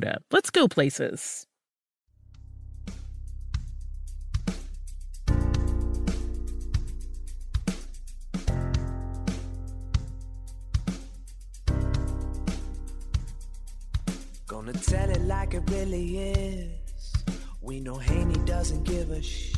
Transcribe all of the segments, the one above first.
Toyota. Let's go places. Gonna tell it like it really is. We know Haney doesn't give a shh.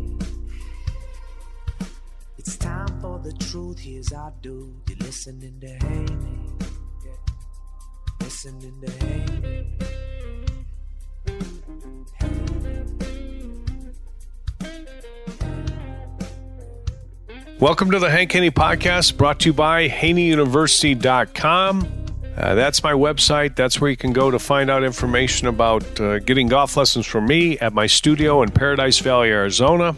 For the truth. Here's our dude. You're listening to Haney. Listening to Haney. Welcome to the Hank Haney Podcast, brought to you by HaneyUniversity.com. Uh, that's my website. That's where you can go to find out information about uh, getting golf lessons from me at my studio in Paradise Valley, Arizona,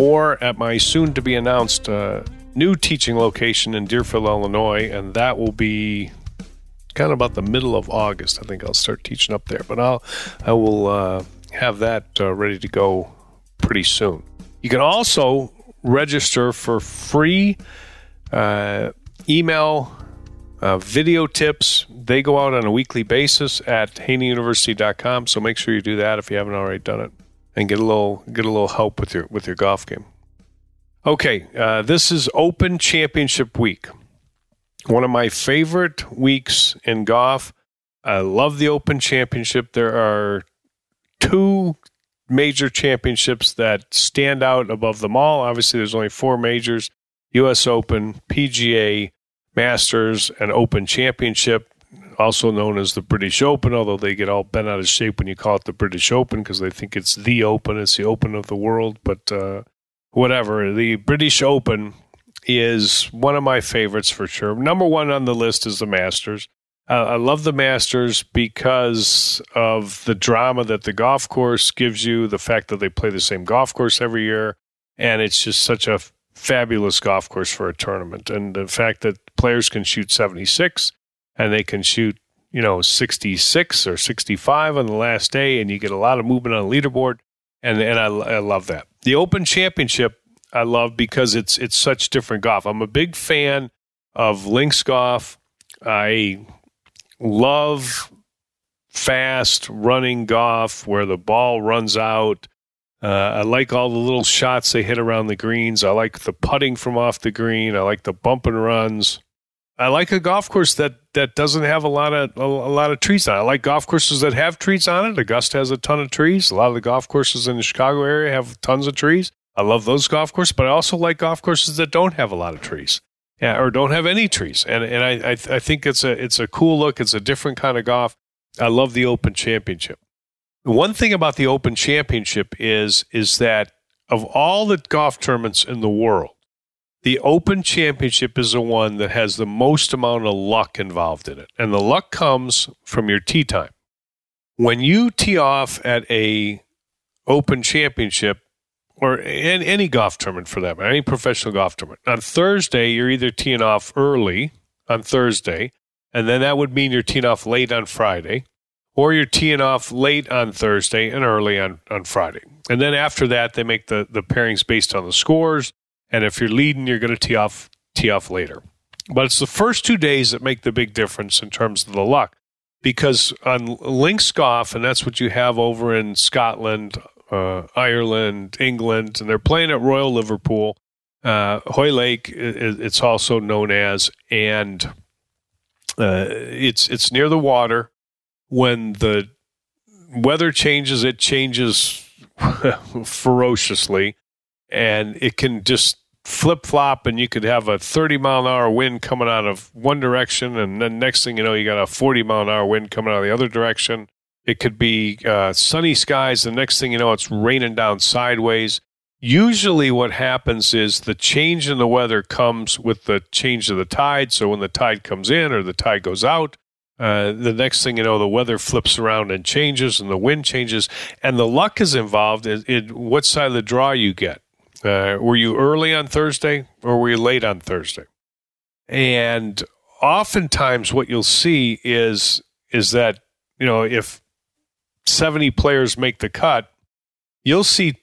or at my soon to be announced uh, new teaching location in Deerfield, Illinois. And that will be kind of about the middle of August. I think I'll start teaching up there, but I'll, I will uh, have that uh, ready to go pretty soon. You can also register for free uh, email uh, video tips. They go out on a weekly basis at haneyuniversity.com. So make sure you do that if you haven't already done it, and get a little get a little help with your with your golf game. Okay, uh, this is Open Championship Week. One of my favorite weeks in golf. I love the Open Championship. There are two major championships that stand out above them all. Obviously, there's only four majors U.S. Open, PGA, Masters, and Open Championship, also known as the British Open, although they get all bent out of shape when you call it the British Open because they think it's the Open, it's the Open of the world. But uh, whatever, the British Open is one of my favorites for sure. Number one on the list is the Masters. Uh, I love the Masters because of the drama that the golf course gives you, the fact that they play the same golf course every year, and it's just such a fabulous golf course for a tournament. And the fact that players can shoot 76 and they can shoot, you know, 66 or 65 on the last day, and you get a lot of movement on the leaderboard, and and I, I love that. The Open Championship I love because it's it's such different golf. I'm a big fan of links golf. I love fast running golf where the ball runs out. Uh, I like all the little shots they hit around the greens. I like the putting from off the green. I like the bump and runs. I like a golf course that that doesn't have a lot of a, a, lot of trees on it. I like golf courses that have trees on it. Augusta has a ton of trees. A lot of the golf courses in the Chicago area have tons of trees. I love those golf courses, but I also like golf courses that don't have a lot of trees yeah, or don't have any trees. And and I I, I think it's a it's a cool look. It's a different kind of golf. I love the Open Championship. One thing about the Open Championship is is that of all the golf tournaments in the world, the Open Championship is the one that has the most amount of luck involved in it. And the luck comes from your tee time. When you tee off at a Open Championship, or in any golf tournament for that matter, any professional golf tournament. On Thursday, you're either teeing off early on Thursday, and then that would mean you're teeing off late on Friday, or you're teeing off late on Thursday and early on, on Friday. And then after that, they make the, the pairings based on the scores. And if you're leading, you're going to tee off tee off later. But it's the first two days that make the big difference in terms of the luck. Because on links golf, and that's what you have over in Scotland, uh, Ireland, England, and they're playing at Royal Liverpool. Uh, Hoylake, it's also known as, and uh, it's it's near the water. When the weather changes, it changes ferociously, and it can just flip flop, and you could have a 30 mile an hour wind coming out of one direction, and then next thing you know, you got a 40 mile an hour wind coming out of the other direction. It could be uh, sunny skies. The next thing you know, it's raining down sideways. Usually, what happens is the change in the weather comes with the change of the tide. So, when the tide comes in or the tide goes out, uh, the next thing you know, the weather flips around and changes, and the wind changes, and the luck is involved in, in what side of the draw you get. Uh, were you early on Thursday or were you late on Thursday? And oftentimes, what you'll see is is that you know if 70 players make the cut, you'll see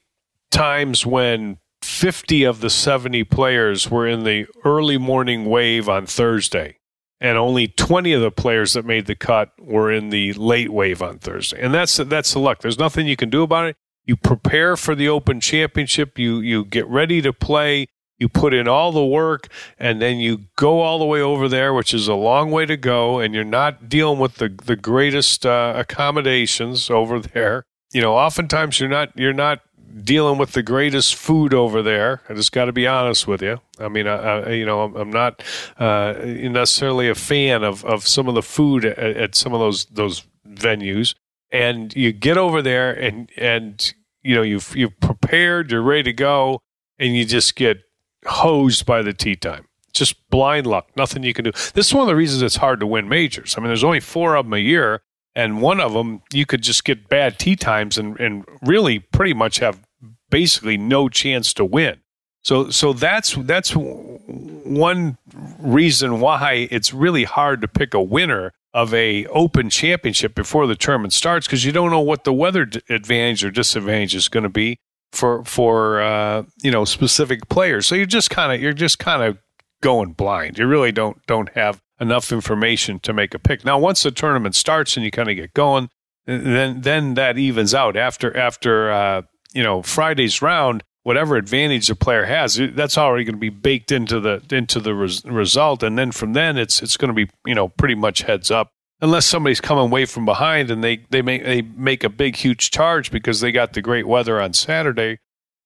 times when 50 of the 70 players were in the early morning wave on Thursday, and only 20 of the players that made the cut were in the late wave on Thursday. And that's that's the luck. There's nothing you can do about it. You prepare for the Open Championship. You you get ready to play. You put in all the work, and then you go all the way over there, which is a long way to go. And you're not dealing with the the greatest uh, accommodations over there. You know, oftentimes you're not you're not dealing with the greatest food over there. I just got to be honest with you. I mean, I, I you know, I'm, not uh, necessarily a fan of, of some of the food at, at, some of those those venues. And you get over there, and and you know you've you've prepared, you're ready to go, and you just get hosed by the tee time. Just blind luck, nothing you can do. This is one of the reasons it's hard to win majors. I mean, there's only four of them a year, and one of them you could just get bad tee times and and really pretty much have basically no chance to win. So so that's that's one reason why it's really hard to pick a winner of a open championship before the tournament starts because you don't know what the weather advantage or disadvantage is going to be for for uh, you know specific players. So you're just kind of you're just kind of going blind. You really don't don't have enough information to make a pick. Now, once the tournament starts and you kind of get going, then then that evens out after after uh, you know Friday's round. Whatever advantage the player has, that's already going to be baked into the into the res- result, and then from then it's it's going to be you know pretty much heads up unless somebody's coming away from behind and they they make they make a big huge charge because they got the great weather on Saturday.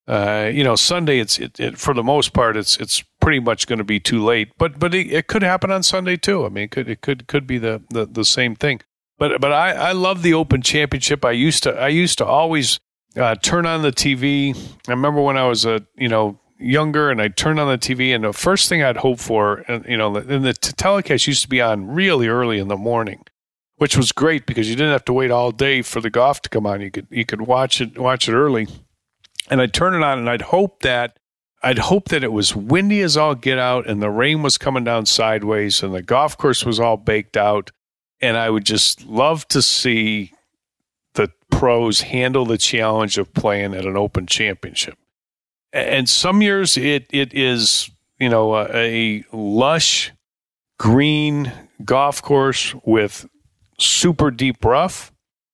Uh, you know, Sunday it's it, it, for the most part it's it's pretty much going to be too late. But but it, it, could happen on Sunday too. I mean, it could it could could be the the, the same thing. But but I I love the Open Championship. I used to I used to always uh, turn on the TV. I remember when I was a you know younger and I turned on the TV and the first thing I'd hope for, and you know, and the telecast used to be on really early in the morning, which was great because you didn't have to wait all day for the golf to come on. You could you could watch it watch it early, and I'd turn it on and I'd hope that I'd hope that it was windy as all get out and the rain was coming down sideways and the golf course was all baked out, and I would just love to see pros handle the challenge of playing at an open championship. And some years it it is, you know, a, a lush green golf course with super deep rough.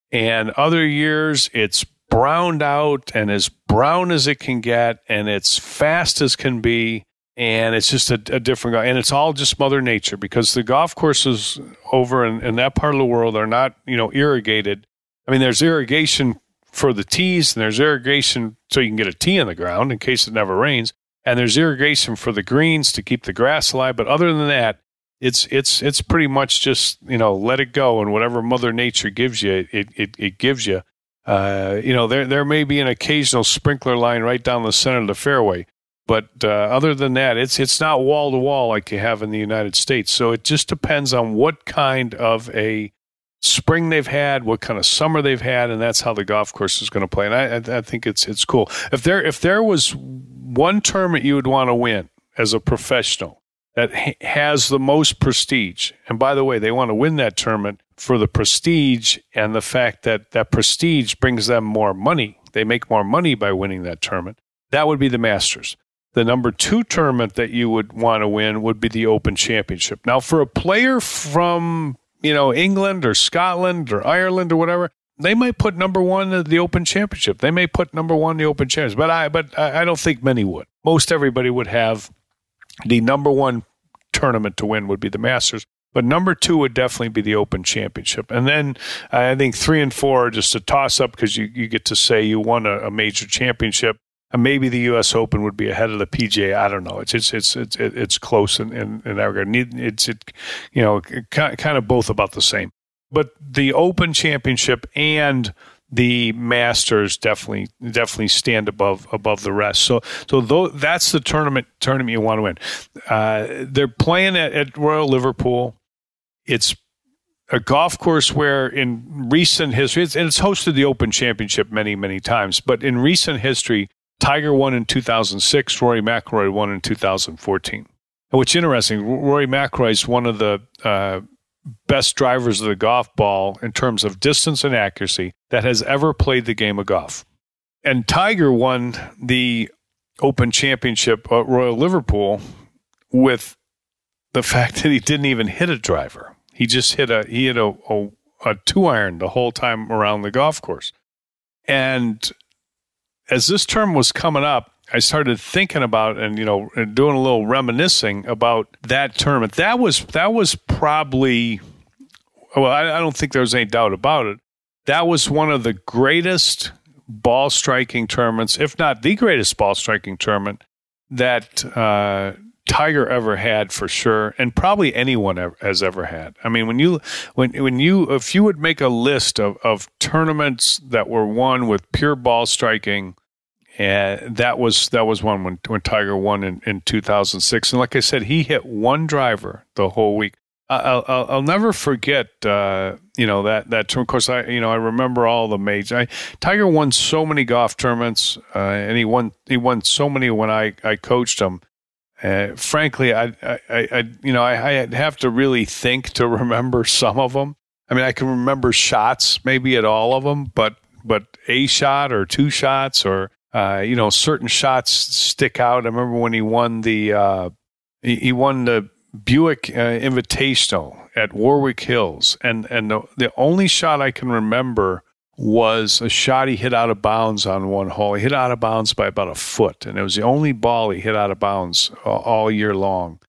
And other years it's browned out and as brown as it can get and it's fast as can be and it's just a, a different and it's all just mother nature because the golf courses over in, in, that part of the world are not you know irrigated I mean, there's irrigation for the tees, and there's irrigation so you can get a tee in the ground in case it never rains, and there's irrigation for the greens to keep the grass alive. But other than that, it's it's it's pretty much just you know let it go, and whatever Mother Nature gives you, it it, it gives you. Uh, you know, there there may be an occasional sprinkler line right down the center of the fairway, but uh, other than that, it's it's not wall to wall like you have in the United States. So it just depends on what kind of a spring they've had, what kind of summer they've had, and that's how the golf course is going to play. And I, I think it's it's cool. If there if there was one tournament you would want to win as a professional that ha- has the most prestige, and by the way, they want to win that tournament for the prestige and the fact that that prestige brings them more money. They make more money by winning that tournament. That would be the Masters. The number two tournament that you would want to win would be the Open Championship. Now, for a player from you know, England or Scotland or Ireland or whatever, they might put number one in the Open Championship. They may put number one in the Open Championship, but I but I don't think many would. Most everybody would have the number one tournament to win would be the Masters. But number two would definitely be the Open Championship. And then I think three and four are just a toss up because you, you get to say you won a, a major championship. Maybe the U.S. Open would be ahead of the PGA. I don't know. It's it's it's it's, it's close in, in, in that regard. It's it, you know, kind of both about the same. But the Open Championship and the Masters definitely definitely stand above above the rest. So so though that's the tournament tournament you want to win. Uh, they're playing at, at Royal Liverpool. It's a golf course where in recent history, it's, and it's hosted the Open Championship many many times, but in recent history, Tiger won in 2006, Rory McIlroy won in 2014. And what's interesting, Rory McIlroy is one of the uh, best drivers of the golf ball in terms of distance and accuracy that has ever played the game of golf. And Tiger won the Open Championship at Royal Liverpool with the fact that he didn't even hit a driver. He just hit a he hit a, a, a two iron the whole time around the golf course. And as this term was coming up, I started thinking about and you know doing a little reminiscing about that tournament. That was that was probably well, I, I don't think there was any doubt about it. That was one of the greatest ball striking tournaments, if not the greatest ball striking tournament that uh, Tiger ever had for sure, and probably anyone ever, has ever had. I mean, when you when when you if you would make a list of of tournaments that were won with pure ball striking and that was that was one when when Tiger won in, in 2006. And like I said, he hit one driver the whole week. I'll I'll, I'll never forget uh, you know that that term. Of course, I you know I remember all the majors. I, Tiger won so many golf tournaments, uh, and he won he won so many when I I coached him. Uh, frankly, I, I, I, you know, I, I have to really think to remember some of them. I mean, I can remember shots, maybe at all of them, but but a shot or two shots or uh, you know, certain shots stick out. I remember when he won the uh, he, he, won the Buick uh, Invitational at Warwick Hills, and and the, the only shot I can remember was a shot he hit out of bounds on one hole. He hit out of bounds by about a foot, and it was the only ball he hit out of bounds all, all year long.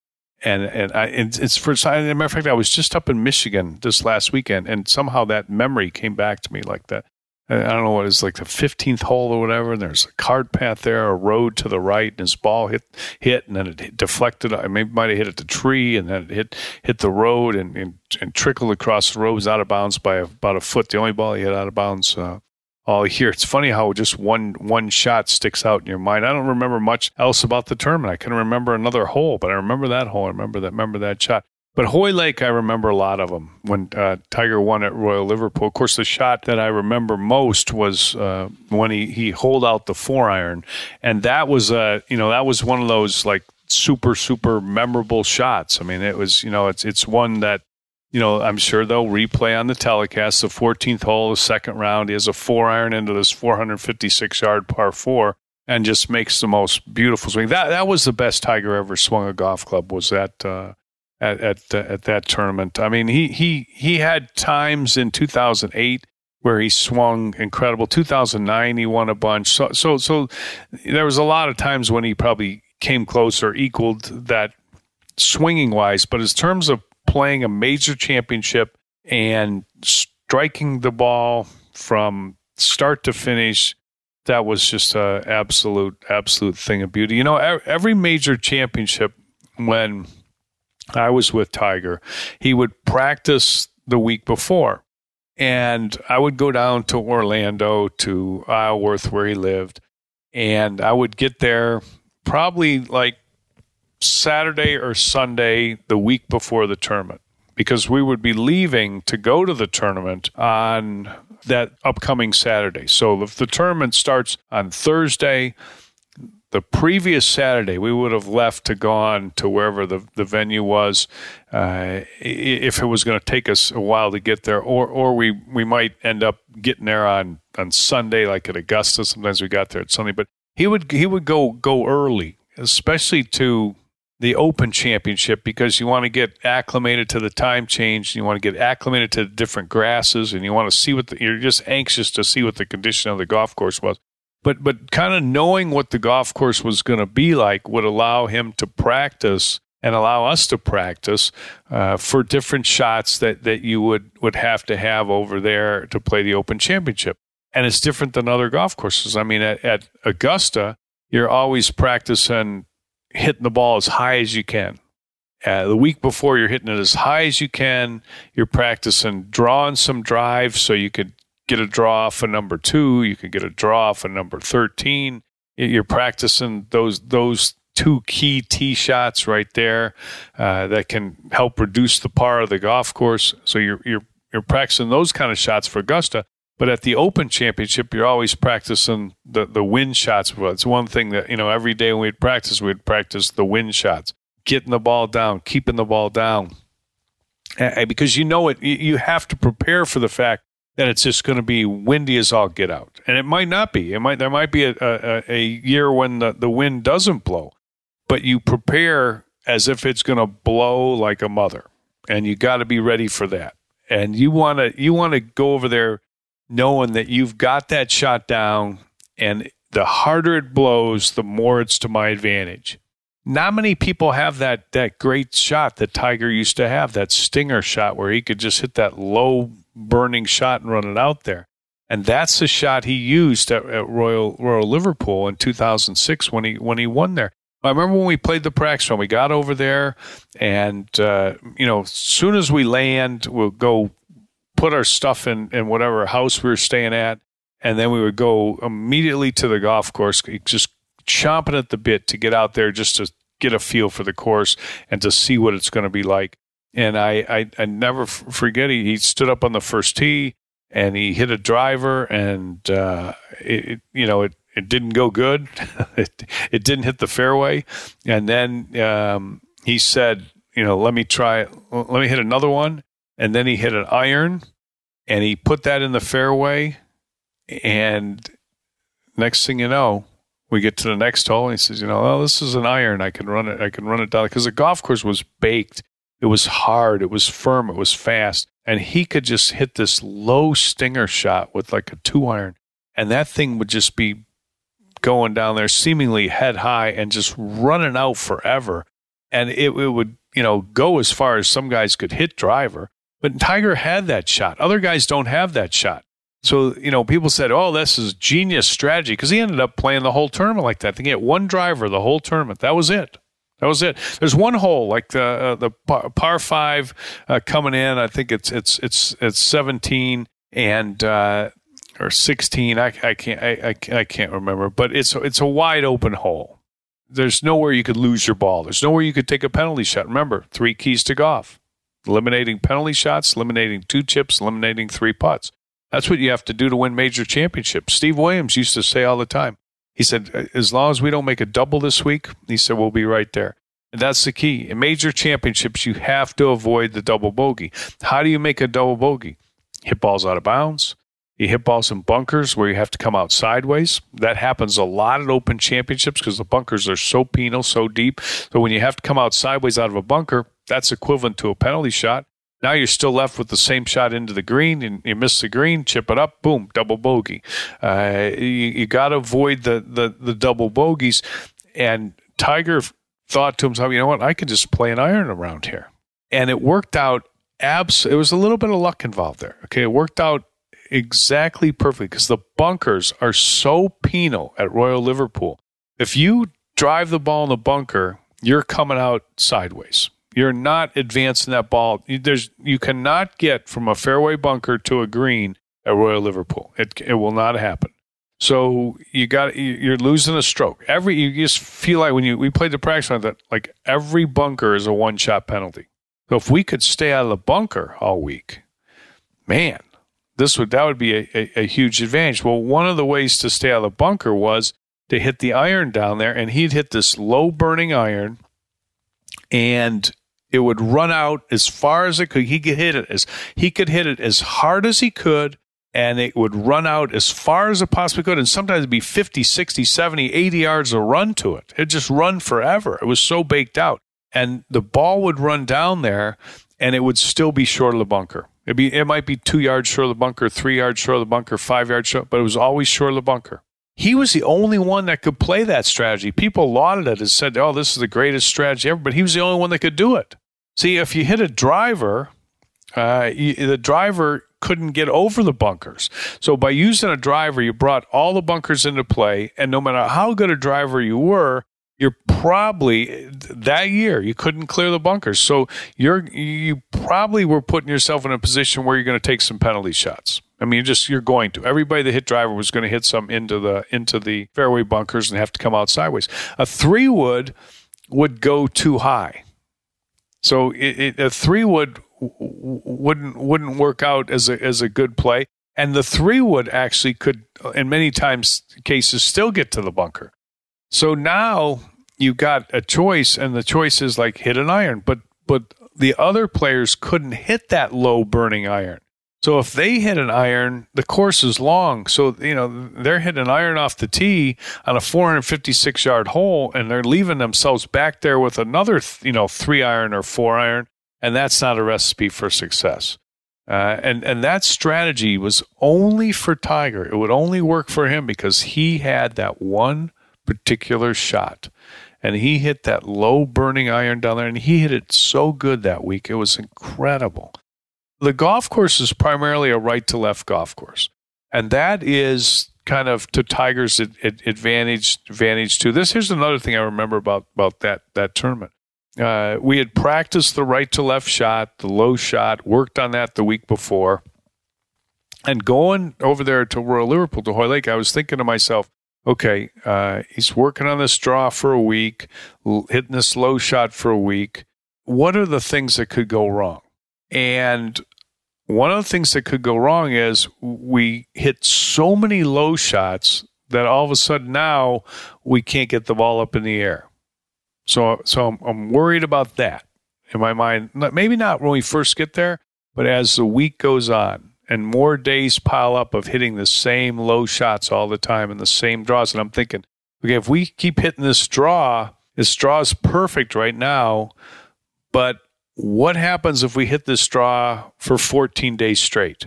And and I, it's for as a matter of fact, I was just up in Michigan this last weekend, and somehow that memory came back to me like that. I don't know what is like the 15th hole or whatever. And there's a cart path there, a road to the right, and his ball hit hit, and then it deflected. I maybe might have hit at the tree, and then it hit hit the road and, and, and trickled across the road. Was out of bounds by about a foot. The only ball he hit out of bounds uh, all year. It's funny how just one one shot sticks out in your mind. I don't remember much else about the tournament. I can remember another hole, but I remember that hole. I remember that remember that shot. But Hoylake, I remember a lot of them when uh, Tiger won at Royal Liverpool. Of course, the shot that I remember most was uh, when he he holed out the four iron, and that was uh you know that was one of those like super super memorable shots. I mean, it was you know it's it's one that you know I'm sure they'll replay on the telecast. The 14th hole, the second round, he has a four iron into this 456 yard par four. And just makes the most beautiful swing. That that was the best Tiger ever swung a golf club. Was that uh, at at, uh, at that tournament. I mean, he he he had times in 2008 where he swung incredible. 2009 he won a bunch. So so so there was a lot of times when he probably came close or equaled that swinging wise, but in terms of playing a major championship and striking the ball from start to finish that was just a absolute absolute thing of beauty. You know, every major championship when I was with Tiger. He would practice the week before. And I would go down to Orlando to Isleworth where he lived. And I would get there probably like Saturday or Sunday the week before the tournament because we would be leaving to go to the tournament on that upcoming Saturday. So if the tournament starts on Thursday, the previous Saturday, we would have left to gone to wherever the, the venue was, uh, if it was going to take us a while to get there, or or we, we might end up getting there on, on Sunday, like at Augusta. Sometimes we got there at Sunday, but he would he would go go early, especially to the Open Championship, because you want to get acclimated to the time change, you want to get acclimated to the different grasses, and you want to see what the, you're just anxious to see what the condition of the golf course was but but kind of knowing what the golf course was going to be like would allow him to practice and allow us to practice uh, for different shots that, that you would, would have to have over there to play the Open Championship. And it's different than other golf courses. I mean, at, at Augusta, you're always practicing hitting the ball as high as you can. Uh, the week before, you're hitting it as high as you can. You're practicing drawing some drives so you could get a draw off a number two. You can get a draw off a number 13. You're practicing those those two key tee shots right there uh, that can help reduce the par of the golf course. So you're you're you're practicing those kind of shots for Augusta. But at the Open Championship, you're always practicing the the wind shots. Well, it's one thing that you know every day when we'd practice, we'd practice the wind shots, getting the ball down, keeping the ball down, because you know it. You have to prepare for the fact that it's just going to be windy as all get out, and it might not be. It might there might be a, a, a year when the, the wind doesn't blow, but you prepare as if it's going to blow like a mother, and you got to be ready for that. And you want to you want to go over there knowing that you've got that shot down, and the harder it blows, the more it's to my advantage. Not many people have that that great shot that Tiger used to have, that stinger shot where he could just hit that low burning shot and run it out there. And that's the shot he used at, at Royal Royal Liverpool in 2006 when he when he won there. I remember when we played the practice when we got over there, and uh, you know, as soon as we land, we'll go put our stuff in in whatever house we were staying at, and then we would go immediately to the golf course, just chomping at the bit to get out there just to get a feel for the course and to see what it's going to be like. And I, I, I never forget he, he stood up on the first tee and he hit a driver and uh, it, it, you know it it didn't go good. it, it didn't hit the fairway. And then um, he said, you know, let me try, let me hit another one. And then he hit an iron and he put that in the fairway. And next thing you know, we get to the next hole and he says, you know, oh, this is an iron. I can run it. I can run it down because the golf course was baked. It was hard. It was firm. It was fast. And he could just hit this low stinger shot with like a two iron. And that thing would just be going down there seemingly head high and just running out forever. And it, it would, you know, go as far as some guys could hit driver. But Tiger had that shot. Other guys don't have that shot. So, you know, people said, oh, this is genius strategy because he ended up playing the whole tournament like that. He had one driver the whole tournament. That was it. That was it. There's one hole like the uh, the par, par five uh, coming in. I think it's it's it's it's 17, and uh, or 16. I, I can't I, I, I can't remember, but it's it's a wide open hole. There's nowhere you could lose your ball. There's nowhere you could take a penalty shot. Remember, three keys to golf: eliminating penalty shots, eliminating two chips, eliminating three putts. That's what you have to do to win major championships. Steve Williams used to say all the time. He said, as long as we don't make a double this week, he said, we'll be right there. And that's the key. In major championships, you have to avoid the double bogey. How do you make a double bogey? Hit balls out of bounds, you hit balls in bunkers where you have to come out sideways. That happens a lot at open championships because the bunkers are so penal, so deep. So when you have to come out sideways out of a bunker, that's equivalent to a penalty shot. Now you're still left with the same shot into the green, and you miss the green, chip it up, boom, double bogey. Uh, you, you got to avoid the, the the double bogeys. And Tiger thought to himself, you know what, I can just play an iron around here, and it worked out. Abs, it was a little bit of luck involved there. Okay, it worked out exactly perfectly because the bunkers are so penal at Royal Liverpool. If you drive the ball in the bunker, you're coming out sideways. You're not advancing that ball. There's you cannot get from a fairway bunker to a green at Royal Liverpool. It it will not happen. So you got you're losing a stroke. Every you just feel like when you we played the practice on that like every bunker is a one shot penalty. So if we could stay out of the bunker all week, man, this would that would be a, a, a, huge advantage. Well, one of the ways to stay out of the bunker was to hit the iron down there, and he'd hit this low burning iron, and it would run out as far as it could. He could hit it as he could hit it as hard as he could, and it would run out as far as it possibly could. And sometimes it'd be 50, 60, 70, 80 yards of run to it. It'd just run forever. It was so baked out. And the ball would run down there, and it would still be short of the bunker. It'd be, it might be two yards short of the bunker, three yards short of the bunker, five yards short, but it was always short of the bunker. He was the only one that could play that strategy. People lauded it and said, "Oh, this is the greatest strategy ever," but he was the only one that could do it. See, if you hit a driver, uh, you, the driver couldn't get over the bunkers. So by using a driver, you brought all the bunkers into play, and no matter how good a driver you were, you're probably that year you couldn't clear the bunkers. So you're you probably were putting yourself in a position where you're going to take some penalty shots. I mean, just you're going to. Everybody that hit driver was going to hit some into the into the fairway bunkers and have to come out sideways. A three wood would go too high, so it, it, a three wood wouldn't wouldn't work out as a as a good play. And the three wood actually could, in many times cases, still get to the bunker. So now you got a choice, and the choice is like hit an iron, but but the other players couldn't hit that low burning iron. So if they hit an iron, the course is long. So, you know, they're hitting an iron off the tee on a 456 yard hole and they're leaving themselves back there with another, you know, three iron or four iron. And that's not a recipe for success. Uh, and, and that strategy was only for Tiger. It would only work for him because he had that one particular shot. And he hit that low burning iron down there and he hit it so good that week. It was incredible. The golf course is primarily a right to left golf course. And that is kind of to Tiger's advantage advantage too. This here's another thing I remember about about that that tournament. Uh, we had practiced the right to left shot, the low shot, worked on that the week before, and going over there to Royal Liverpool to Hoylake, I was thinking to myself, okay, uh, he's working on this draw for a week, hitting this low shot for a week. What are the things that could go wrong? And one of the things that could go wrong is we hit so many low shots that all of a sudden now we can't get the ball up in the air. So, so I'm, I'm worried about that in my mind. Maybe not when we first get there, but as the week goes on and more days pile up of hitting the same low shots all the time and the same draws, and I'm thinking, okay, if we keep hitting this draw, this draw is perfect right now, but what happens if we hit this draw for 14 days straight?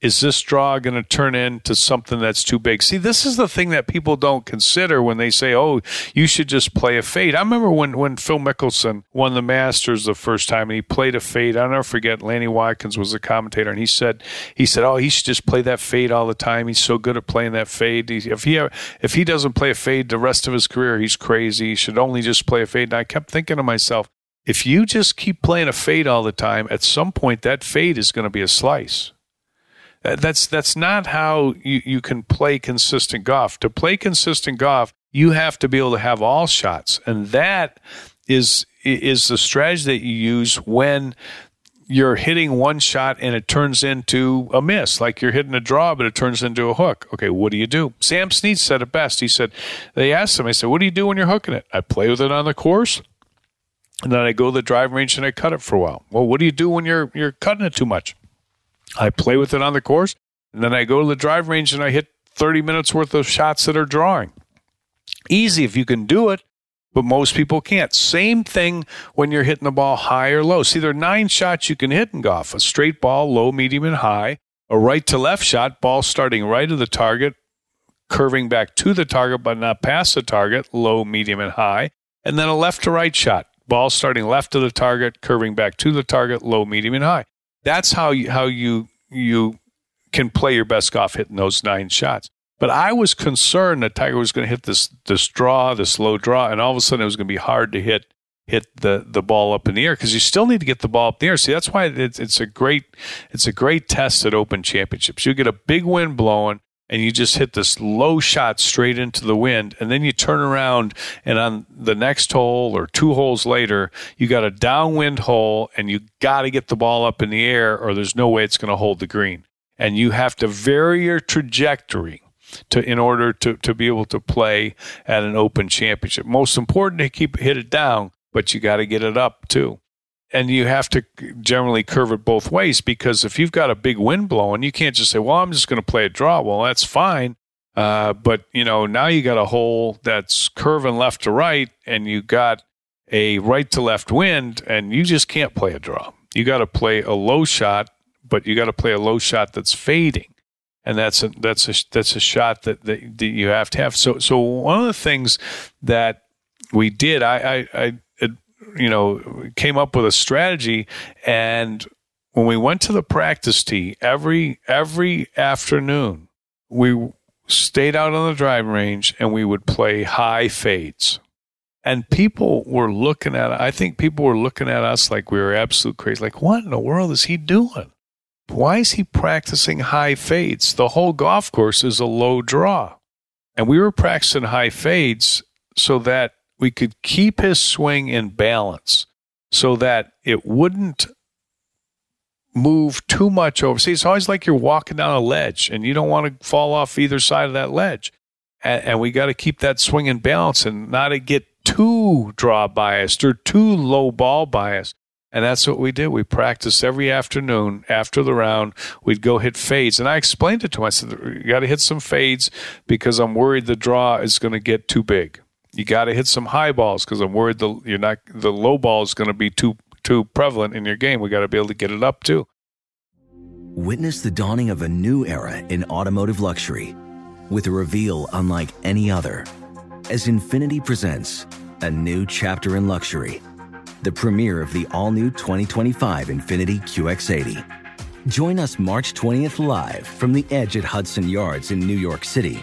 Is this draw going to turn into something that's too big? See, this is the thing that people don't consider when they say, "Oh, you should just play a fade." I remember when when Phil Mickelson won the Masters the first time, and he played a fade. I'll never forget. Lanny Wadkins was the commentator, and he said, "He said, oh, he should just play that fade all the time. He's so good at playing that fade. If he if he doesn't play a fade the rest of his career, he's crazy. He should only just play a fade." And I kept thinking to myself, if you just keep playing a fade all the time, at some point that fade is going to be a slice. That's that's not how you, you can play consistent golf. To play consistent golf, you have to be able to have all shots, and that is is the strategy that you use when you're hitting one shot and it turns into a miss, like you're hitting a draw, but it turns into a hook. Okay, what do you do? Sam Snead said it best. He said, they asked him, I said, what do you do when you're hooking it? I play with it on the course. And then I go to the driving range and I cut it for a while. Well, what do you do when you're you're cutting it too much? I play with it on the course, and then I go to the driving range and I hit 30 minutes worth of shots that are drawing. Easy if you can do it, but most people can't. Same thing when you're hitting the ball high or low. See, there are nine shots you can hit in golf a straight ball, low, medium, and high, a right to left shot, ball starting right of the target, curving back to the target but not past the target, low, medium, and high, and then a left to right shot, ball starting left of the target, curving back to the target, low, medium, and high. That's how you, how you you can play your best golf hitting those nine shots. But I was concerned that Tiger was going to hit this this draw, this low draw, and all of a sudden it was going to be hard to hit hit the the ball up in the air because you still need to get the ball up in the air. See, that's why it's it's a great it's a great test at Open Championships. You get a big wind blowing, and you just hit this low shot straight into the wind and then you turn around and on the next hole or two holes later you got a downwind hole and you got to get the ball up in the air or there's no way it's going to hold the green. And you have to vary your trajectory to in order to, to be able to play at an open championship. Most important to keep hit it down but you got to get it up too and you have to generally curve it both ways because if you've got a big wind blowing, you can't just say, "Well, I'm just going to play a draw." Well, that's fine, uh, but you know now you got a hole that's curving left to right, and you got a right to left wind, and you just can't play a draw. You got to play a low shot, but you got to play a low shot that's fading. and that's a that's a that's a shot that, that, that you have to have. So so one of the things that we did, I I, I you know came up with a strategy, and when we went to the practice tee every every afternoon, we stayed out on the driving range and we would play high fades. And people were looking at I think people were looking at us like we were absolute crazy. Like, what in the world is he doing? Why is he practicing high fades? The whole golf course is a low draw. And we were practicing high fades so that we could keep his swing in balance so that it wouldn't move too much over. See, it's always like you're walking down a ledge and you don't want to fall off either side of that ledge. And, and we got to keep that swing in balance and not to get too draw biased or too low ball biased. And that's what we did. We practiced every afternoon after the round. We'd go hit fades. And I explained it to him. I said, You got to hit some fades because I'm worried the draw is going to get too big. You got to hit some high balls because I'm worried the you're not the low ball is going to be too too prevalent in your game. We got to be able to get it up too. Witness the dawning of a new era in automotive luxury with a reveal unlike any other as Infiniti presents a new chapter in luxury, the premiere of the all-new 2025 Infiniti QX80. Join us March 20th live from the edge at Hudson Yards in New York City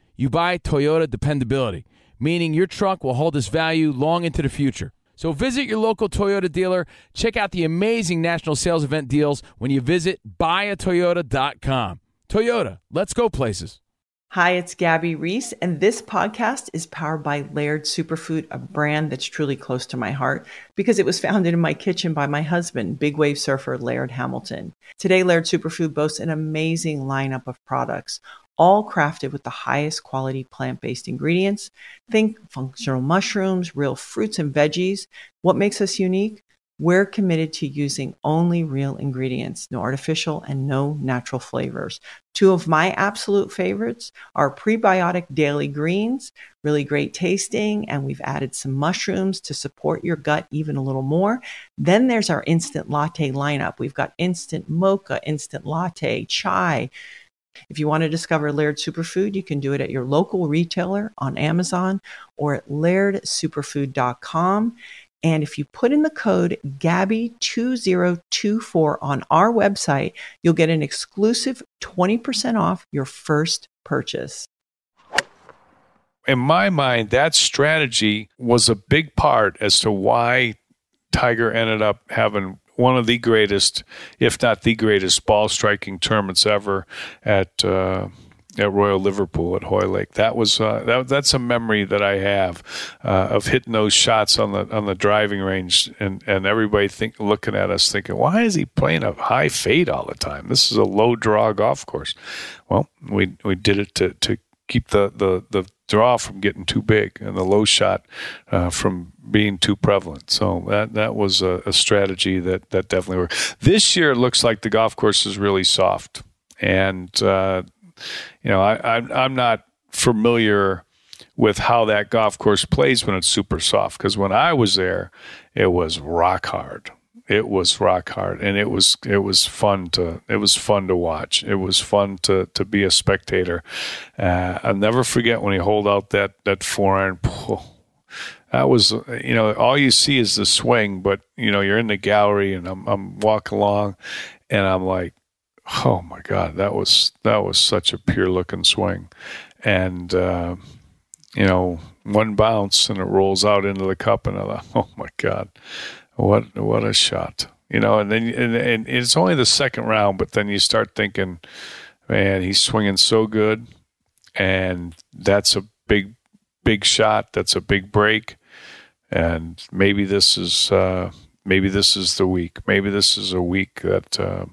you buy Toyota dependability. meaning your truck will hold its value long into the future. So visit your local Toyota dealer. Check out the amazing national sales event deals when you visit buyatoyota.com. Toyota, let's go places. Hi, it's Gabby Reece, and this podcast is powered by Laird Superfood, a brand that's truly close to my heart because it was founded in my kitchen by my husband, big wave surfer Laird Hamilton. Today, Laird Superfood boasts an amazing lineup of products, all crafted with the highest quality plant based ingredients. Think functional mushrooms, real fruits and veggies. What makes us unique? We're committed to using only real ingredients, no artificial and no natural flavors. Two of my absolute favorites are prebiotic daily greens, really great tasting, and we've added some mushrooms to support your gut even a little more. Then there's our instant latte lineup. We've got instant mocha, instant latte, chai, if you want to discover Laird Superfood, you can do it at your local retailer on Amazon or at lairdsuperfood.com. And if you put in the code GABBY2024 on our website, you'll get an exclusive 20% off your first purchase. In my mind, that strategy was a big part as to why Tiger ended up having one of the greatest, if not the greatest, ball striking tournaments ever at uh, at Royal Liverpool at Hoylake. That was uh, that, that's a memory that I have uh, of hitting those shots on the on the driving range, and and everybody think looking at us thinking, why is he playing a high fade all the time? This is a low draw golf course. Well, we we did it to to keep the the the draw from getting too big and the low shot uh, from being too prevalent. So that that was a, a, strategy that that definitely worked. This year, it looks like the golf course is really soft, and uh, you know I, I I'm not familiar with how that golf course plays when it's super soft because when I was there, it was rock hard it was rock hard and it was it was fun to it was fun to watch. It was fun to to be a spectator. Uh, i'll never forget when he hold out that that iron pull that was you know all you see is the swing but you know you're in the gallery and i'm i'm walking along and i'm like oh my god that was that was such a pure looking swing. And uh, you know one bounce and it rolls out into the cup and i thought oh my god what what a shot, you know. And then and, and it's only the second round, but then you start thinking, man, he's swinging so good, and that's a big big shot. That's a big break, and maybe this is uh, maybe this is the week. Maybe this is a week that uh,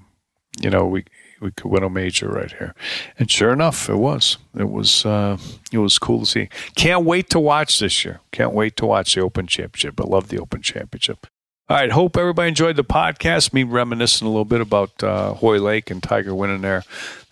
you know we we could win a major right here. And sure enough, it was. It was uh, it was cool to see. Can't wait to watch this year. Can't wait to watch the Open Championship. I love the Open Championship. All right. Hope everybody enjoyed the podcast. Me reminiscing a little bit about uh, Hoylake and Tiger winning there.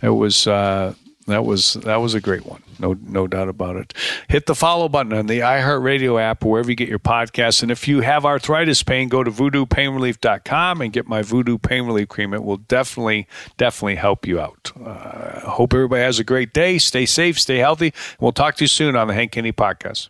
It was uh, that was that was a great one. No no doubt about it. Hit the follow button on the iHeartRadio app wherever you get your podcasts. And if you have arthritis pain, go to voodoopainrelief.com and get my Voodoo Pain Relief Cream. It will definitely definitely help you out. Uh, hope everybody has a great day. Stay safe. Stay healthy. We'll talk to you soon on the Hank Haney podcast.